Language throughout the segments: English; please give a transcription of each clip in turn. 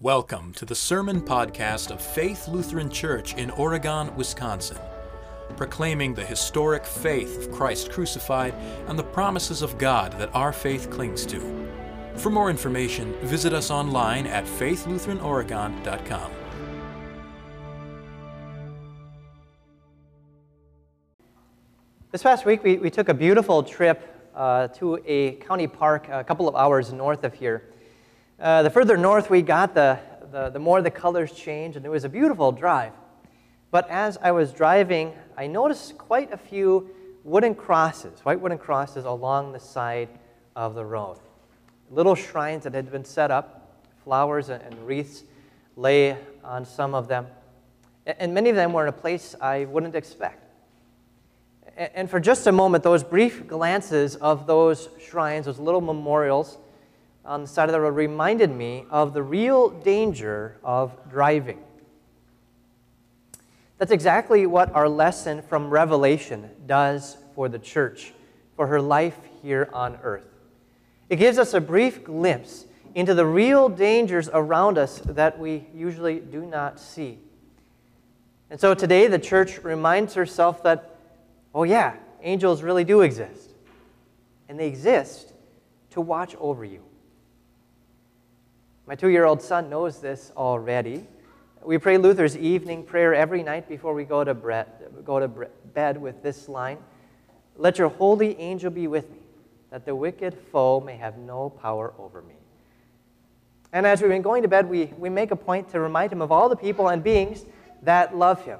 Welcome to the Sermon Podcast of Faith Lutheran Church in Oregon, Wisconsin, proclaiming the historic faith of Christ crucified and the promises of God that our faith clings to. For more information, visit us online at faithlutheranoregon.com. This past week, we, we took a beautiful trip uh, to a county park a couple of hours north of here. Uh, the further north we got, the, the, the more the colors changed, and it was a beautiful drive. But as I was driving, I noticed quite a few wooden crosses, white wooden crosses along the side of the road. Little shrines that had been set up, flowers and wreaths lay on some of them. And many of them were in a place I wouldn't expect. And for just a moment, those brief glances of those shrines, those little memorials, on the side of the road reminded me of the real danger of driving. That's exactly what our lesson from Revelation does for the church, for her life here on earth. It gives us a brief glimpse into the real dangers around us that we usually do not see. And so today, the church reminds herself that, oh, yeah, angels really do exist. And they exist to watch over you. My two year old son knows this already. We pray Luther's evening prayer every night before we go to, go to bed with this line Let your holy angel be with me, that the wicked foe may have no power over me. And as we've been going to bed, we, we make a point to remind him of all the people and beings that love him.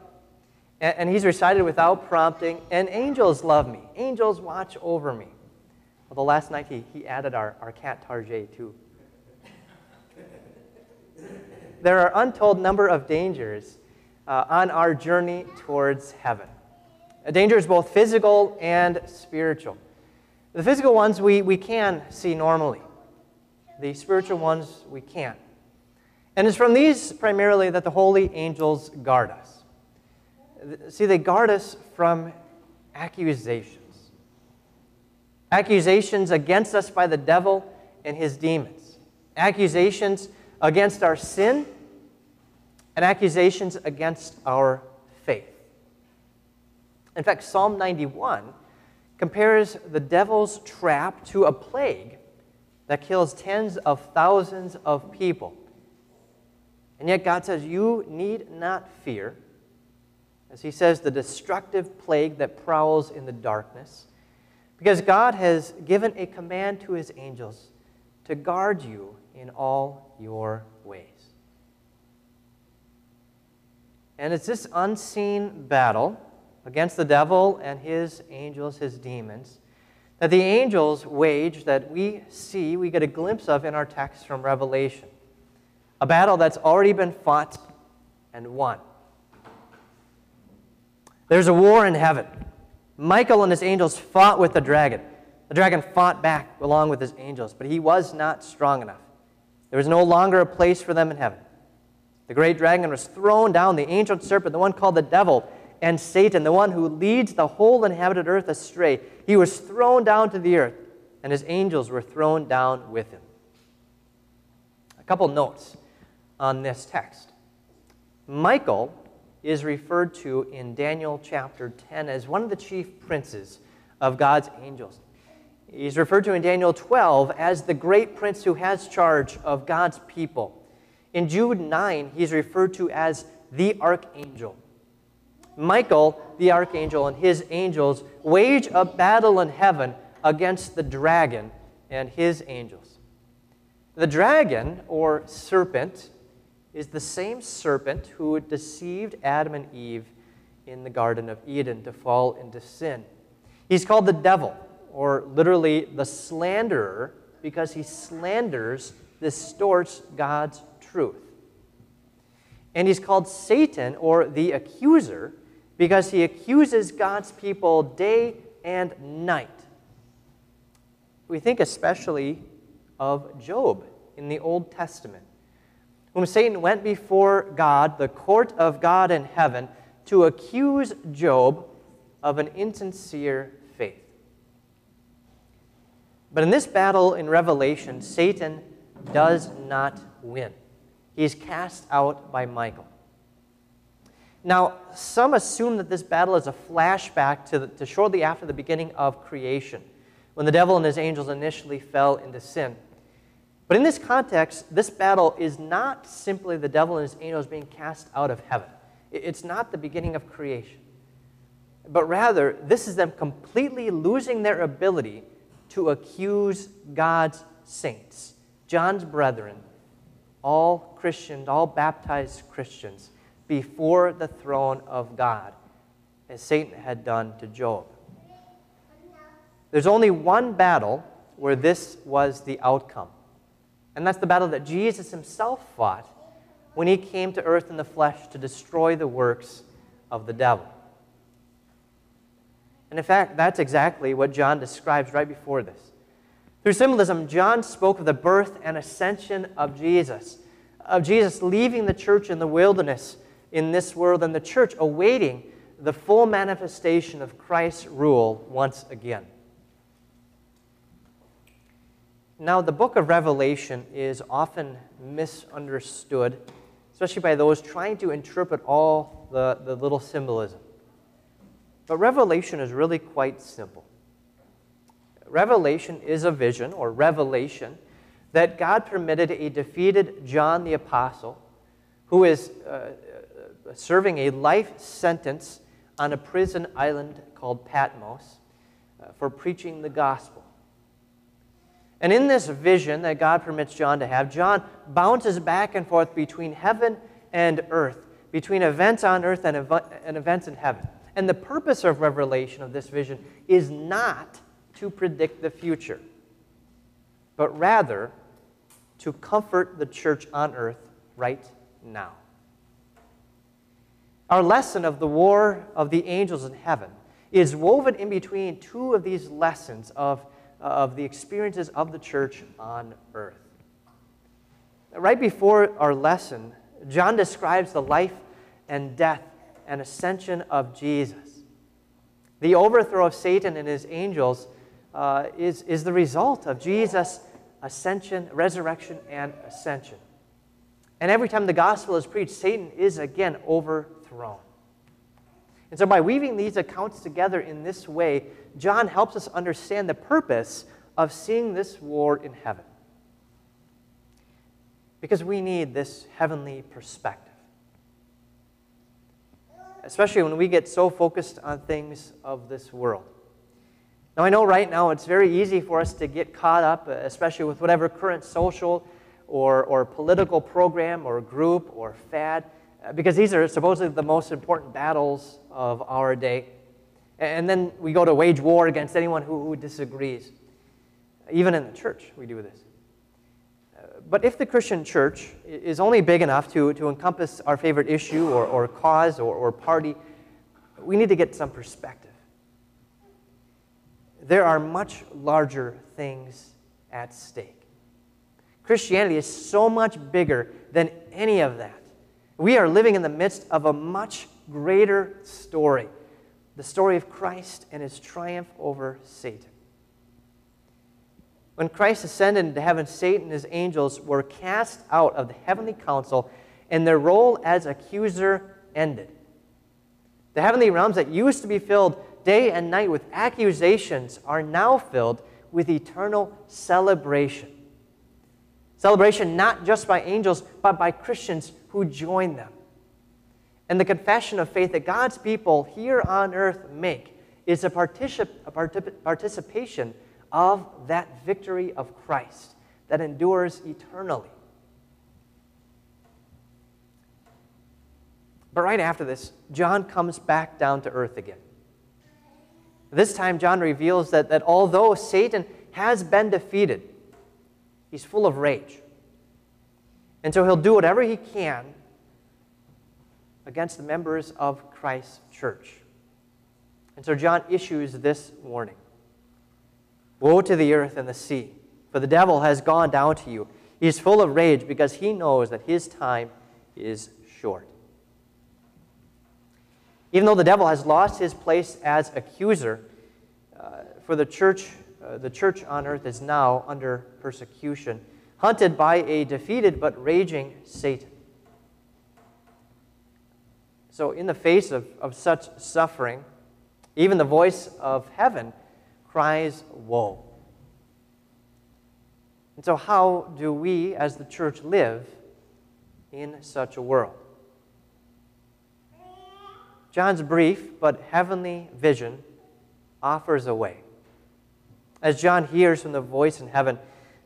And, and he's recited without prompting, and angels love me. Angels watch over me. Well, the last night he, he added our, our cat Tarjay too there are untold number of dangers uh, on our journey towards heaven. A danger is both physical and spiritual. The physical ones we, we can see normally. The spiritual ones we can't. And it's from these primarily that the holy angels guard us. See, they guard us from accusations. Accusations against us by the devil and his demons. Accusations against our sin and accusations against our faith. In fact, Psalm 91 compares the devil's trap to a plague that kills tens of thousands of people. And yet God says, You need not fear. As he says, the destructive plague that prowls in the darkness. Because God has given a command to his angels to guard you in all your ways. And it's this unseen battle against the devil and his angels, his demons, that the angels wage that we see, we get a glimpse of in our text from Revelation. A battle that's already been fought and won. There's a war in heaven. Michael and his angels fought with the dragon. The dragon fought back along with his angels, but he was not strong enough. There was no longer a place for them in heaven. The great dragon was thrown down, the ancient serpent, the one called the devil, and Satan, the one who leads the whole inhabited earth astray. He was thrown down to the earth, and his angels were thrown down with him. A couple notes on this text. Michael is referred to in Daniel chapter 10 as one of the chief princes of God's angels. He's referred to in Daniel 12 as the great prince who has charge of God's people. In Jude 9, he's referred to as the archangel. Michael, the archangel, and his angels wage a battle in heaven against the dragon and his angels. The dragon, or serpent, is the same serpent who deceived Adam and Eve in the Garden of Eden to fall into sin. He's called the devil or literally the slanderer, because he slanders, distorts God's truth. And he's called Satan, or the accuser, because he accuses God's people day and night. We think especially of Job in the Old Testament, whom Satan went before God, the court of God in heaven, to accuse Job of an insincere faith. but in this battle in Revelation, Satan does not win. He's cast out by Michael. Now, some assume that this battle is a flashback to, the, to shortly after the beginning of creation, when the devil and his angels initially fell into sin. But in this context, this battle is not simply the devil and his angels being cast out of heaven. It's not the beginning of creation. But rather, this is them completely losing their ability to accuse God's saints, John's brethren, all Christians, all baptized Christians, before the throne of God, as Satan had done to Job. There's only one battle where this was the outcome. And that's the battle that Jesus himself fought when he came to earth in the flesh to destroy the works of the devil. And in fact, that's exactly what John describes right before this. Through symbolism, John spoke of the birth and ascension of Jesus, of Jesus leaving the church in the wilderness in this world, and the church awaiting the full manifestation of Christ's rule once again. Now, the book of Revelation is often misunderstood, especially by those trying to interpret all the, the little symbolism. But Revelation is really quite simple. Revelation is a vision or revelation that God permitted a defeated John the Apostle, who is uh, uh serving a life sentence on a prison island called Patmos, uh, for preaching the gospel. And in this vision that God permits John to have, John bounces back and forth between heaven and earth, between events on earth and, ev- and events in heaven. And the purpose of revelation of this vision is not to predict the future, but rather to comfort the church on earth right now. Our lesson of the war of the angels in heaven is woven in between two of these lessons of of the experiences of the church on earth. Right before our lesson, John describes the life and death and ascension of Jesus. The overthrow of Satan and his angels uh, is, is the result of Jesus' ascension, resurrection, and ascension. And every time the gospel is preached, Satan is again overthrown. And so, by weaving these accounts together in this way, John helps us understand the purpose of seeing this war in heaven. Because we need this heavenly perspective. Especially when we get so focused on things of this world. Now, I know right now it's very easy for us to get caught up, especially with whatever current social or, or political program or group or fad, because these are supposedly the most important battles of our day. And then we go to wage war against anyone who, who disagrees. Even in the church, we do this. Uh, but if the Christian church is only big enough to, to encompass our favorite issue or, or cause or, or party, we need to get some perspective. There are much larger things at stake. Christianity is so much bigger than any of that. We are living in the midst of a much greater story the story of Christ and his triumph over Satan. When Christ ascended into heaven, Satan and his angels were cast out of the heavenly council, and their role as accuser ended. The heavenly realms that used to be filled day and night with accusations are now filled with eternal celebration. Celebration not just by angels, but by Christians who join them. And the confession of faith that God's people here on earth make is a, particip- a particip- participation of that victory of Christ that endures eternally. But right after this, John comes back down to earth again. This time, John reveals that, that although Satan has been defeated, he's full of rage. And so he'll do whatever he can against the members of Christ's church. And so John issues this warning Woe to the earth and the sea, for the devil has gone down to you. He is full of rage because he knows that his time is short. Even though the devil has lost his place as accuser, uh, for the church, uh, the church on earth is now under persecution hunted by a defeated but raging Satan. So, in the face of, of such suffering, even the voice of heaven cries, Woe. And so, how do we as the church live in such a world? John's brief but heavenly vision offers a way. As John hears from the voice in heaven,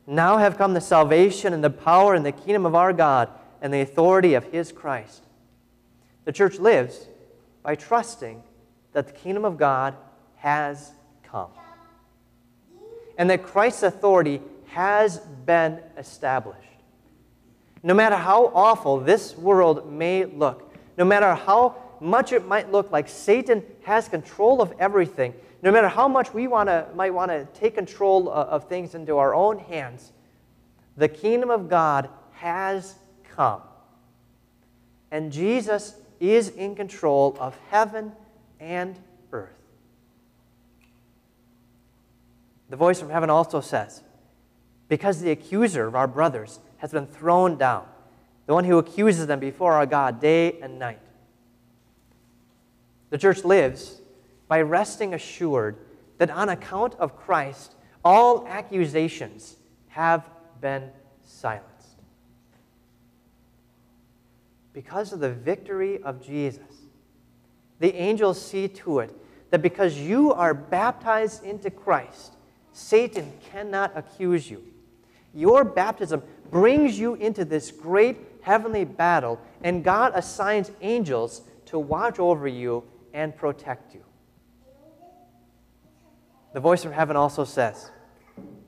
now have come the salvation and the power and the kingdom of our God and the authority of his Christ. The church lives by trusting that the kingdom of God has come and that Christ's authority has been established. No matter how awful this world may look, no matter how much it might look like Satan has control of everything, no matter how much we wanna, might want to take control of, of things into our own hands, the kingdom of God has come. And Jesus is in control of heaven and earth. The voice from heaven also says, Because the accuser of our brothers has been thrown down, the one who accuses them before our God day and night. The church lives by resting assured that on account of Christ, all accusations have been silenced. Because of the victory of Jesus, the angels see to it that because you are baptized into Christ, Satan cannot accuse you. Your baptism brings you into this great heavenly battle, and God assigns angels to watch over you and protect you. The voice from heaven also says,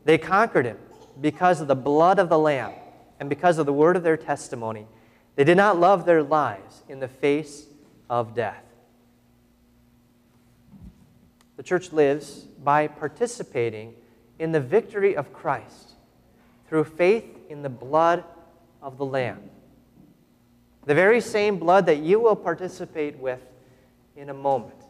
They conquered him because of the blood of the Lamb and because of the word of their testimony. They did not love their lives in the face of death. The church lives by participating in the victory of Christ through faith in the blood of the Lamb. The very same blood that you will participate with in a moment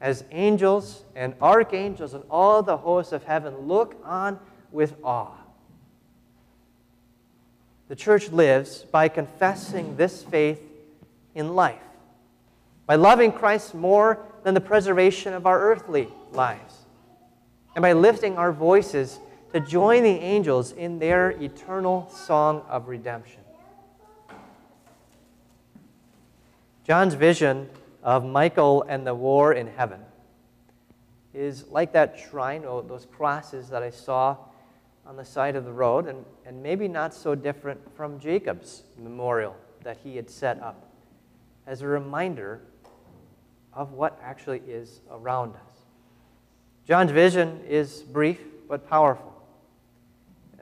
as angels and archangels and all the hosts of heaven look on with awe. The church lives by confessing this faith in life, by loving Christ more than the preservation of our earthly lives, and by lifting our voices to join the angels in their eternal song of redemption. John's vision of Michael and the war in heaven is like that shrine or those crosses that I saw on the side of the road, and, and maybe not so different from Jacob's memorial that he had set up as a reminder of what actually is around us. John's vision is brief but powerful.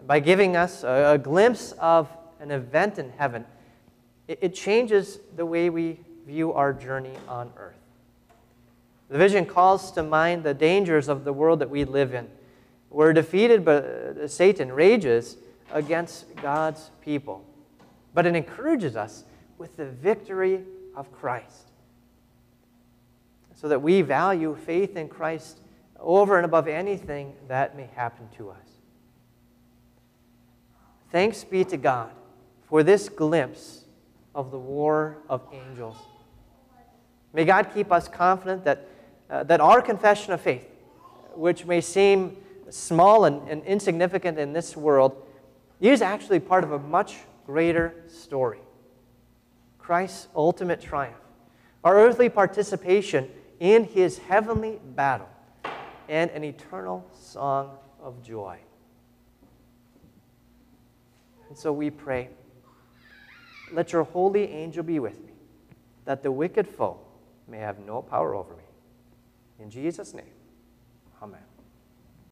By giving us a, a glimpse of an event in heaven, it, it changes the way we view our journey on earth. The vision calls to mind the dangers of the world that we live in. We're defeated, but uh, Satan rages against God's people. But it encourages us with the victory of Christ. So that we value faith in Christ over and above anything that may happen to us. Thanks be to God for this glimpse of the war of angels. May God keep us confident that, uh, that our confession of faith, which may seem small and, and insignificant in this world, is actually part of a much greater story Christ's ultimate triumph, our earthly participation in his heavenly battle, and an eternal song of joy. And so we pray, let your holy angel be with me, that the wicked foe may have no power over me. In Jesus' name, amen.